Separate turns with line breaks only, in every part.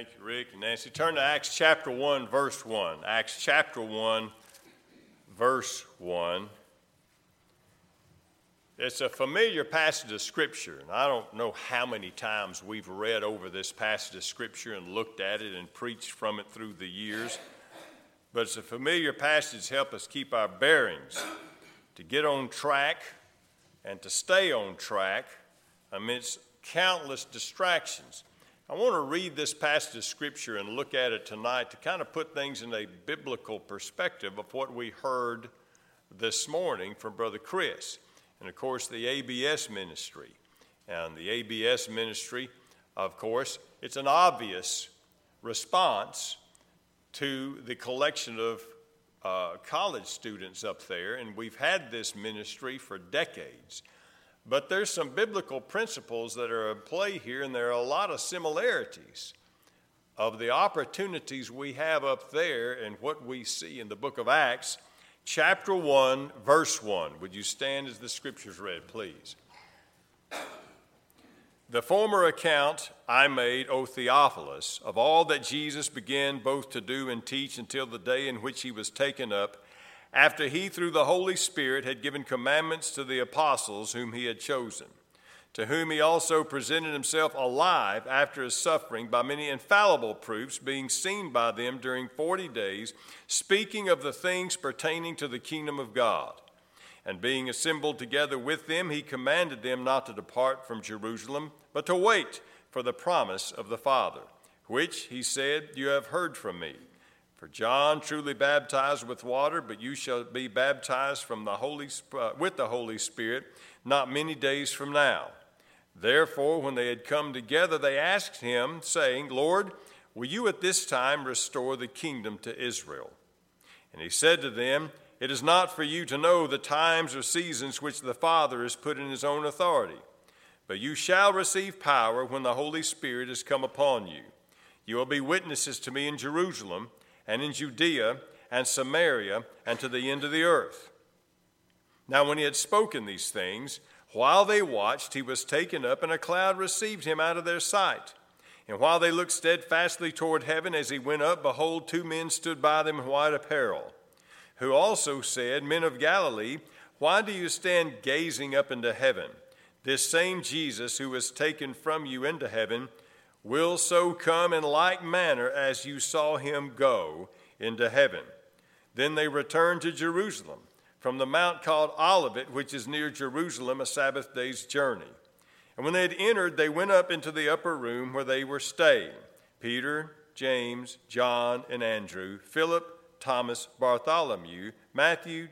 Thank you, Rick and Nancy. Turn to Acts chapter 1, verse 1. Acts chapter 1, verse 1. It's a familiar passage of Scripture, and I don't know how many times we've read over this passage of Scripture and looked at it and preached from it through the years. But it's a familiar passage to help us keep our bearings, to get on track, and to stay on track amidst countless distractions. I want to read this passage of Scripture and look at it tonight to kind of put things in a biblical perspective of what we heard this morning from Brother Chris. And of course, the ABS ministry. And the ABS ministry, of course, it's an obvious response to the collection of uh, college students up there. And we've had this ministry for decades. But there's some biblical principles that are at play here, and there are a lot of similarities of the opportunities we have up there and what we see in the book of Acts, chapter 1, verse 1. Would you stand as the scriptures read, please? The former account I made, O Theophilus, of all that Jesus began both to do and teach until the day in which he was taken up after he, through the Holy Spirit, had given commandments to the apostles whom he had chosen, to whom he also presented himself alive after his suffering by many infallible proofs, being seen by them during forty days, speaking of the things pertaining to the kingdom of God. And being assembled together with them, he commanded them not to depart from Jerusalem, but to wait for the promise of the Father, which, he said, you have heard from me. For John truly baptized with water, but you shall be baptized from the Holy, uh, with the Holy Spirit not many days from now. Therefore, when they had come together, they asked him, saying, Lord, will you at this time restore the kingdom to Israel? And he said to them, It is not for you to know the times or seasons which the Father has put in his own authority, but you shall receive power when the Holy Spirit has come upon you. You will be witnesses to me in Jerusalem and in Judea and Samaria and to the end of the earth. Now, when he had spoken these things, while they watched, he was taken up, and a cloud received him out of their sight. And while they looked steadfastly toward heaven as he went up, behold, two men stood by them in white apparel, who also said, Men of Galilee, why do you stand gazing up into heaven? This same Jesus who was taken from you into heaven will so come in like manner as you saw him go into heaven. Then they returned to Jerusalem from the mount called Olivet, which is near Jerusalem, a Sabbath day's journey. And when they had entered, they went up into the upper room where they were staying Peter, James, John, and Andrew, Philip, Thomas, Bartholomew, Matthew,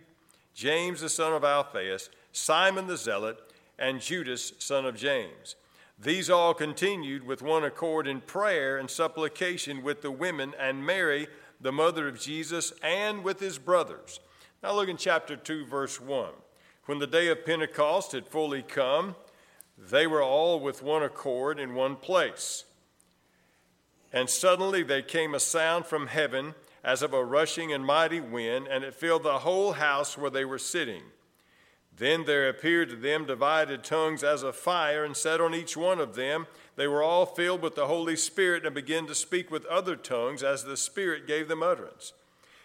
James the son of Alphaeus, Simon the Zealot, and Judas, son of James. These all continued with one accord in prayer and supplication with the women and Mary, the mother of Jesus, and with his brothers. Now look in chapter 2, verse 1. When the day of Pentecost had fully come, they were all with one accord in one place. And suddenly there came a sound from heaven as of a rushing and mighty wind, and it filled the whole house where they were sitting. Then there appeared to them divided tongues as of fire, and sat on each one of them. They were all filled with the Holy Spirit and began to speak with other tongues as the Spirit gave them utterance.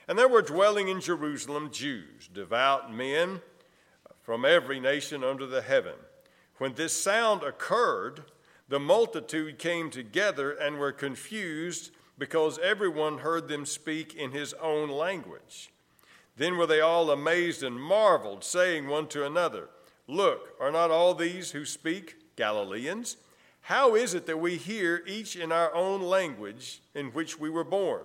And there were dwelling in Jerusalem Jews, devout men from every nation under the heaven. When this sound occurred, the multitude came together and were confused because everyone heard them speak in his own language. Then were they all amazed and marveled, saying one to another, Look, are not all these who speak Galileans? How is it that we hear each in our own language in which we were born?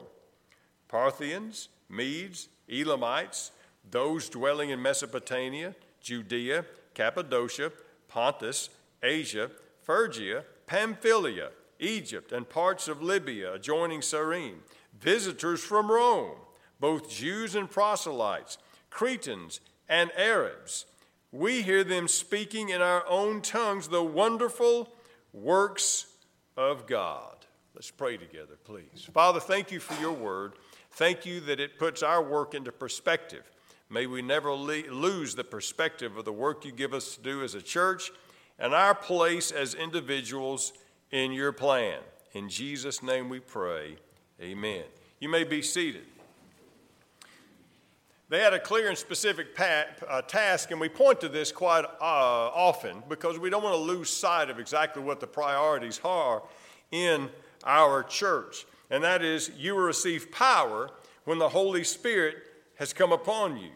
Parthians, Medes, Elamites, those dwelling in Mesopotamia, Judea, Cappadocia, Pontus, Asia, Phrygia, Pamphylia, Egypt, and parts of Libya adjoining Cyrene, visitors from Rome both Jews and proselytes, Cretans and Arabs. We hear them speaking in our own tongues the wonderful works of God. Let's pray together, please. Father, thank you for your word. Thank you that it puts our work into perspective. May we never lose the perspective of the work you give us to do as a church and our place as individuals in your plan. In Jesus' name we pray. Amen. You may be seated. They had a clear and specific pat, uh, task, and we point to this quite uh, often because we don't want to lose sight of exactly what the priorities are in our church. And that is, you will receive power when the Holy Spirit has come upon you.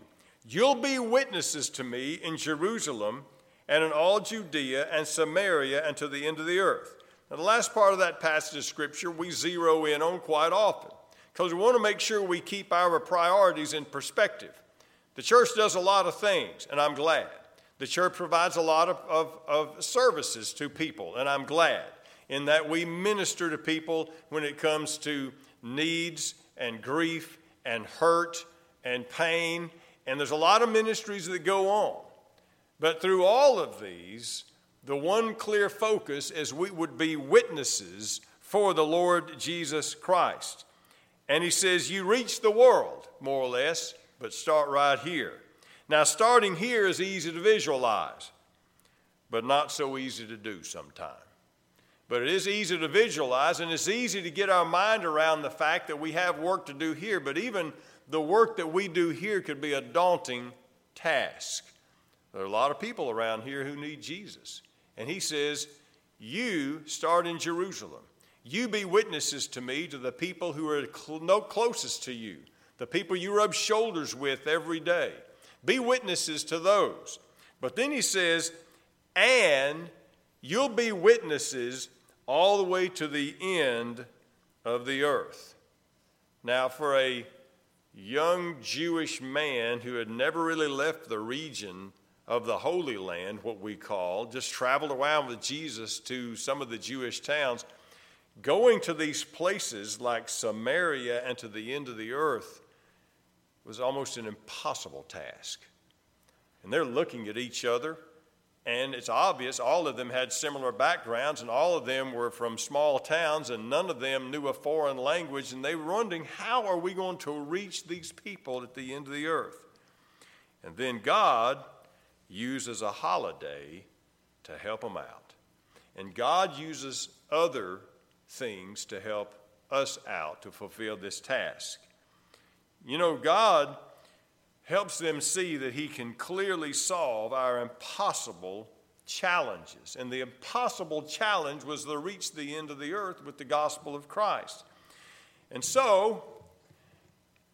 You'll be witnesses to me in Jerusalem and in all Judea and Samaria and to the end of the earth. Now, the last part of that passage of Scripture we zero in on quite often because we want to make sure we keep our priorities in perspective. The church does a lot of things, and I'm glad. The church provides a lot of, of, of, services to people, and I'm glad in that we minister to people when it comes to needs and grief and hurt and pain. And there's a lot of ministries that go on. But through all of these, the one clear focus is we would be witnesses for the Lord Jesus Christ. And he says, You reach the world, more or less, but start right here. Now, starting here is easy to visualize, but not so easy to do sometimes. But it is easy to visualize, and it's easy to get our mind around the fact that we have work to do here, but even the work that we do here could be a daunting task. There are a lot of people around here who need Jesus. And he says, You start in Jerusalem. You be witnesses to me, to the people who are cl- closest to you, the people you rub shoulders with every day. Be witnesses to those. But then he says, and you'll be witnesses all the way to the end of the earth. Now, for a young Jewish man who had never really left the region of the Holy Land, what we call, just traveled around with Jesus to some of the Jewish towns, Going to these places like Samaria and to the end of the earth was almost an impossible task. And they're looking at each other, and it's obvious all of them had similar backgrounds, and all of them were from small towns, and none of them knew a foreign language, and they were wondering, how are we going to reach these people at the end of the earth? And then God uses a holiday to help them out. And God uses other things to help us out to fulfill this task. You know, God helps them see that He can clearly solve our impossible challenges. And the impossible challenge was to reach the end of the earth with the gospel of Christ. And so,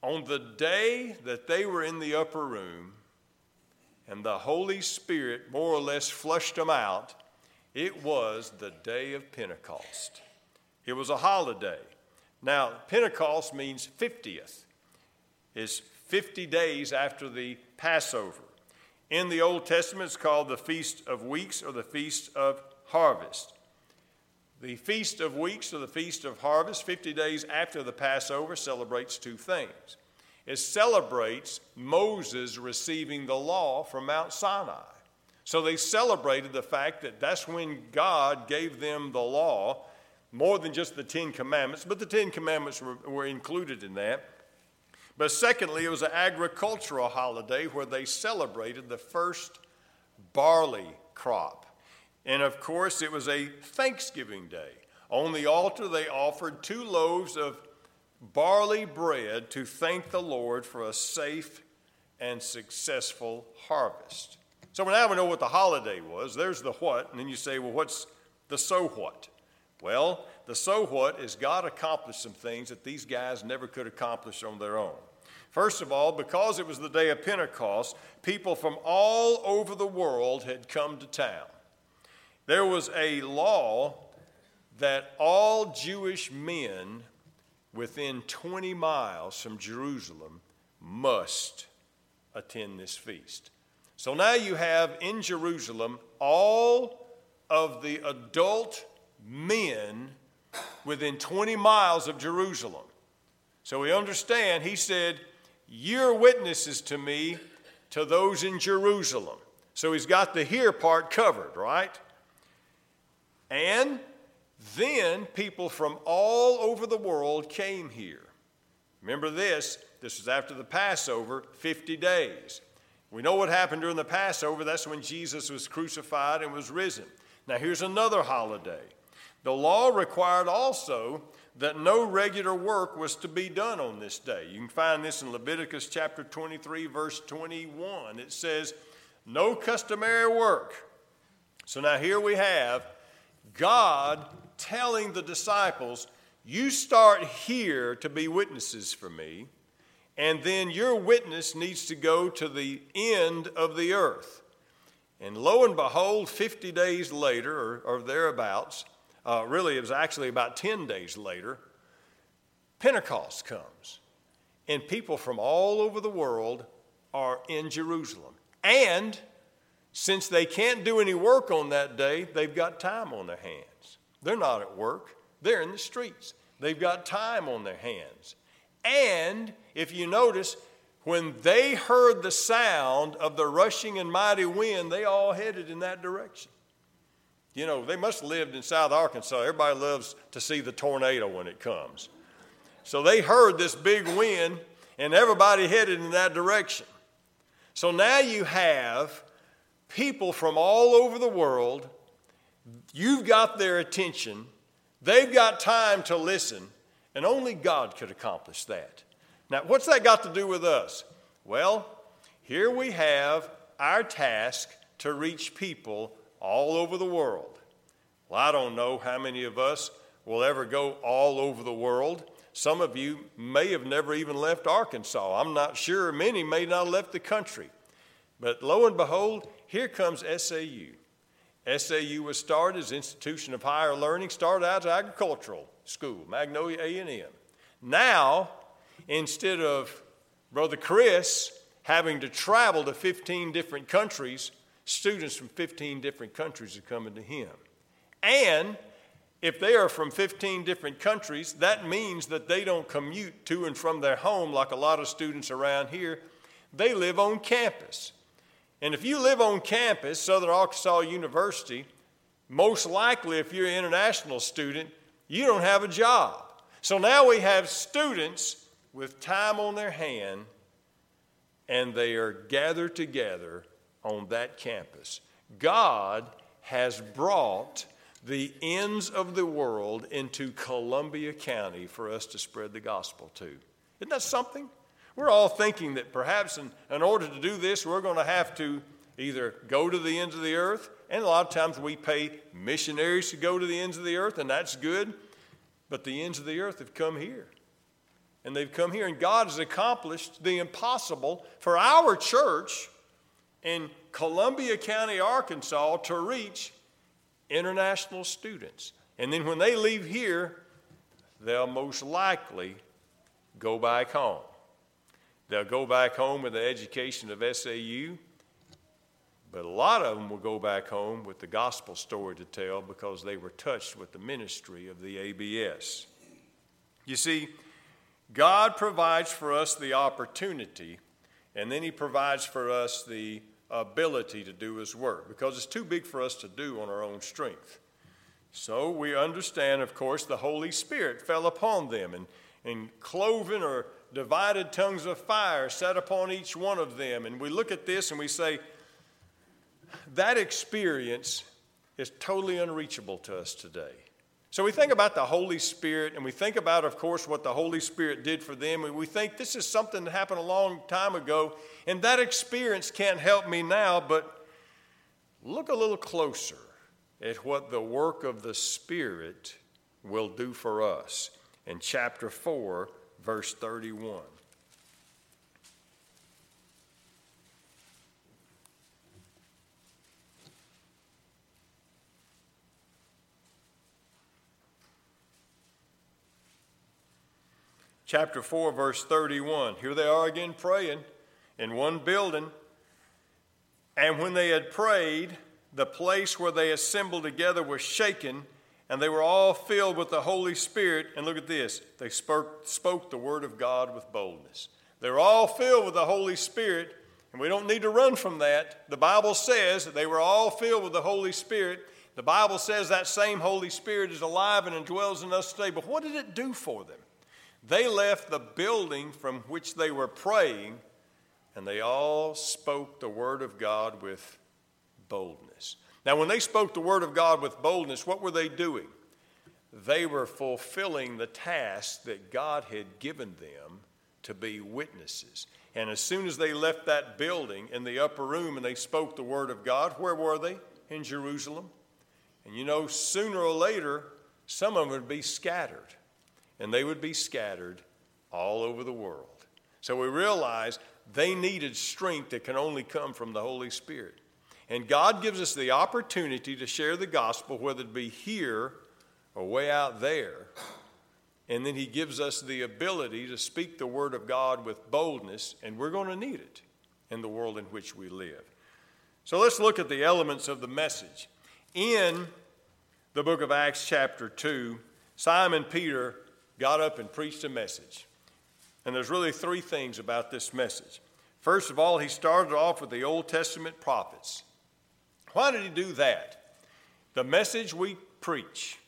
on the day that they were in the upper room and the Holy Spirit more or less flushed them out, it was the day of Pentecost. It was a holiday. Now, Pentecost means 50th, is 50 days after the Passover. In the Old Testament, it's called the Feast of Weeks or the Feast of Harvest. The Feast of Weeks or the Feast of Harvest, 50 days after the Passover, celebrates two things. It celebrates Moses receiving the law from Mount Sinai. So they celebrated the fact that that's when God gave them the law more than just the Ten Commandments, but the Ten Commandments were, were included in that. But secondly, it was an agricultural holiday where they celebrated the first barley crop. And of course, it was a Thanksgiving day. On the altar, they offered two loaves of barley bread to thank the Lord for a safe and successful harvest. So now we know what the holiday was. There's the what, and then you say, well, what's the so what? Well, the so what is God accomplished some things that these guys never could accomplish on their own. First of all, because it was the day of Pentecost, people from all over the world had come to town. There was a law that all Jewish men within 20 miles from Jerusalem must attend this feast. So now you have in Jerusalem all of the adult men within 20 miles of Jerusalem. So we understand, he said, You're witnesses to me to those in Jerusalem. So he's got the here part covered, right? And then people from all over the world came here. Remember this, this was after the Passover, 50 days. We know what happened during the Passover. That's when Jesus was crucified and was risen. Now, here's another holiday the law required also that no regular work was to be done on this day. You can find this in Leviticus chapter 23, verse 21. It says, No customary work. So now here we have God telling the disciples, You start here to be witnesses for me, and then your witness needs to go to the end of the earth. And lo and behold, 50 days later, or, or thereabouts, uh, really it was actually about 10 days later, Pentecost comes. And people from all over the world are in Jerusalem. And since they can't do any work on that day, they've got time on their hands. They're not at work, they're in the streets. They've got time on their hands. And if you notice, when they heard the sound of the rushing and mighty wind, they all headed in that direction. You know, they must have lived in South Arkansas. Everybody loves to see the tornado when it comes. So they heard this big wind, and everybody headed in that direction. So now you have people from all over the world. You've got their attention. They've got time to listen, and only God could accomplish that. Now, what's that got to do with us? Well, here we have our task to reach people all over the world. Well, I don't know how many of us will ever go all over the world. Some of you may have never even left Arkansas. I'm not sure. Many may not have left the country. But lo and behold, here comes SAU. SAU was started as Institution of Higher Learning, started out as agricultural school, Magnolia A&M. Now, instead of Brother Chris having to travel to 15 different countries, students from 15 different countries are coming to him. And if they are from 15 different countries, that means that they don't commute to and from their home like a lot of students around here. They live on campus. And if you live on campus, Southern Arkansas University, most likely if you're an international student, you don't have a job. So now we have students with time on their hand, and they are gathered together on that campus. God has brought the ends of the world into Columbia County for us to spread the gospel to. Isn't that something? We're all thinking that perhaps in, in order to do this, we're going to have to either go to the ends of the earth, and a lot of times we pay missionaries to go to the ends of the earth, and that's good, but the ends of the earth have come here. And they've come here, and God has accomplished the impossible for our church in Columbia County, Arkansas, to reach international students. And then when they leave here, they'll most likely go back home. They'll go back home with the education of SAU, but a lot of them will go back home with the gospel story to tell because they were touched with the ministry of the ABS. You see, God provides for us the opportunity, and then He provides for us the ability to do His work because it's too big for us to do on our own strength. So we understand, of course, the Holy Spirit fell upon them, and, and cloven or divided tongues of fire sat upon each one of them. And we look at this and we say, that experience is totally unreachable to us today. So we think about the Holy Spirit and we think about, of course, what the Holy Spirit did for them. And we think this is something that happened a long time ago. And that experience can't help me now, but look a little closer at what the work of the Spirit will do for us in chapter 4, verse 31. Chapter 4, verse 31. Here they are again praying in one building. And when they had prayed, the place where they assembled together was shaken, and they were all filled with the Holy Spirit. And look at this they spoke, spoke the word of God with boldness. They were all filled with the Holy Spirit, and we don't need to run from that. The Bible says that they were all filled with the Holy Spirit. The Bible says that same Holy Spirit is alive and indwells in us today. But what did it do for them? They left the building from which they were praying, and they all spoke the word of God with boldness. Now, when they spoke the word of God with boldness, what were they doing? they were fulfilling the task that God had given them to be witnesses. And as soon as they left that building in the upper room and they spoke the word of God, where were they? In Jerusalem. And you know, sooner or later, some of them would be scattered. And they would be scattered all over the world. So we realize they needed strength that can only come from the Holy Spirit. And God gives us the opportunity to share the gospel, whether it be here or way out there. And then He gives us the ability to speak the Word of God with boldness, and we're going to need it in the world in which we live. So let's look at the elements of the message. In the book of Acts, chapter 2, Simon Peter got up and preached a message. And there's really three things about this message. First of all, he started off with the Old Testament prophets. Why did he do that? The message we preach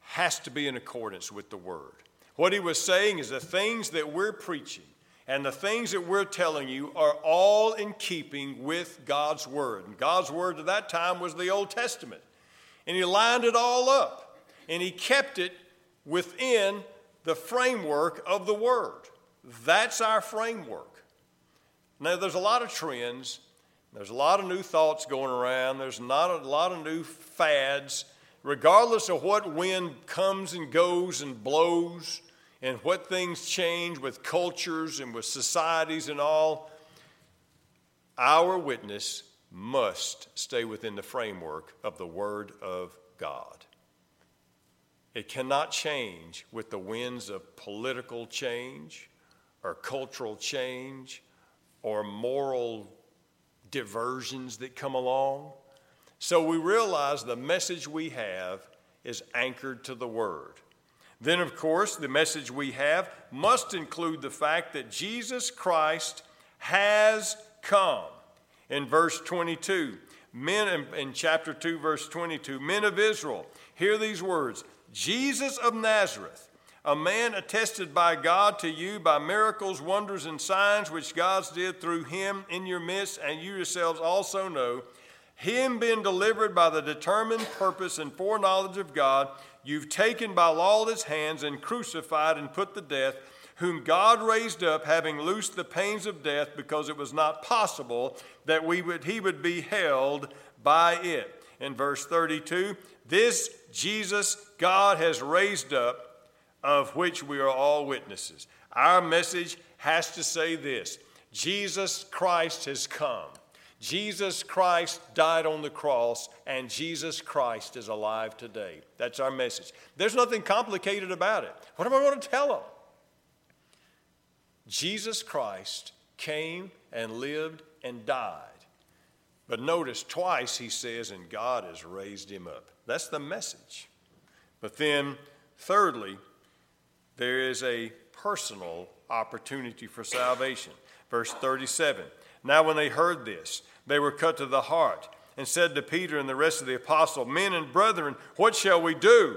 has to be in accordance with the Word. What he was saying is the things that we're preaching and the things that we're telling you are all in keeping with God's Word. And God's Word at that time was the Old Testament. And he lined it all up and he kept it within the framework of the Word. That's our framework. Now, there's a lot of trends, there's a lot of new thoughts going around, there's not a lot of new fads. Regardless of what wind comes and goes and blows, and what things change with cultures and with societies and all, our witness must stay within the framework of the Word of God. It cannot change with the winds of political change or cultural change or moral diversions that come along. So we realize the message we have is anchored to the Word. Then, of course, the message we have must include the fact that Jesus Christ has come. In verse 22, men in, chapter 2, verse 22, men of Israel, hear these words Jesus of Nazareth, a man attested by God to you by miracles, wonders, and signs which God did through him in your midst, and you yourselves also know, him being delivered by the determined purpose and foreknowledge of God, you've taken by lawless hands and crucified and put to death, whom God raised up, having loosed the pains of death, because it was not possible that we would, he would be held by it. In verse 32, this Jesus God has raised up, of which we are all witnesses. Our message has to say this Jesus Christ has come. Jesus Christ died on the cross, and Jesus Christ is alive today. That's our message. There's nothing complicated about it. What am I going to tell them? Jesus Christ came and lived and died. But notice twice he says, and God has raised him up. That's the message. But then, thirdly, there is a personal opportunity for salvation. Verse 37 Now, when they heard this, they were cut to the heart and said to Peter and the rest of the apostles, Men and brethren, what shall we do?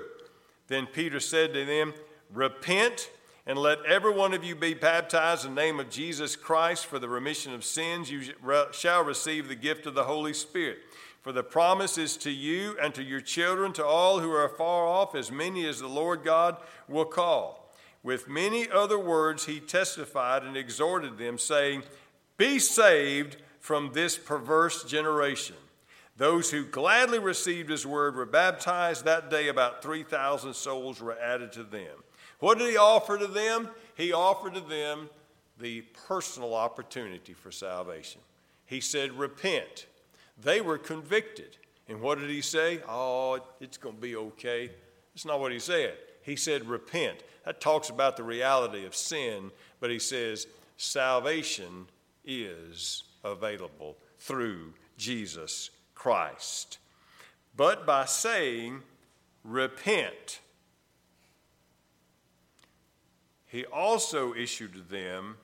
Then Peter said to them, Repent and let every one of you be baptized in the name of Jesus Christ for the remission of sins. You shall receive the gift of the Holy Spirit. For the promise is to you and to your children, to all who are far off, as many as the Lord God will call. With many other words, he testified and exhorted them, saying, Be saved from this perverse generation. Those who gladly received his word were baptized. That day, about 3,000 souls were added to them. What did he offer to them? He offered to them the personal opportunity for salvation. He said, Repent they were convicted. And what did he say? Oh, it's going to be okay. That's not what he said. He said, repent. That talks about the reality of sin, but he says, salvation is available through Jesus Christ. But by saying, repent, he also issued to them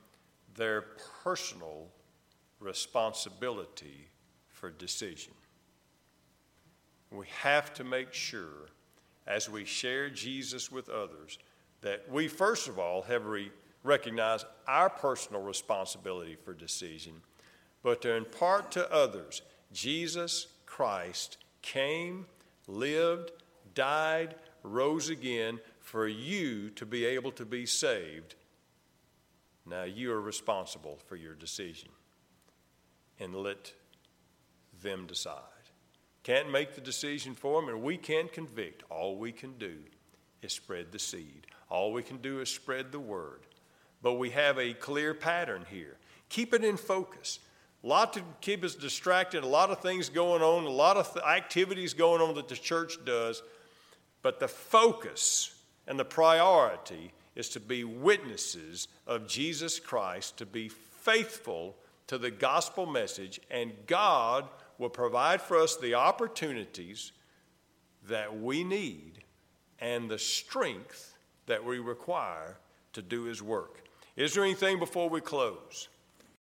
their personal responsibility for decision. We have to make sure, as we share Jesus with others, that we first of all have re- recognized our personal responsibility for decision, but to impart to others Jesus Christ came, lived, died, rose again for you to be able to be saved. Now you are responsible for your decision. And let them decide. Can't make the decision for them, and we can't convict. All we can do is spread the seed. All we can do is spread the word. But we have a clear pattern here. Keep it in focus. A lot to keep us distracted, a lot of things going on, a lot of th- activities going on that the church does. But the focus and the priority is to be witnesses of Jesus Christ, to be faithful to the gospel message, and God will provide for us the opportunities that we need and the strength that we require to do His work. Is there anything before we close?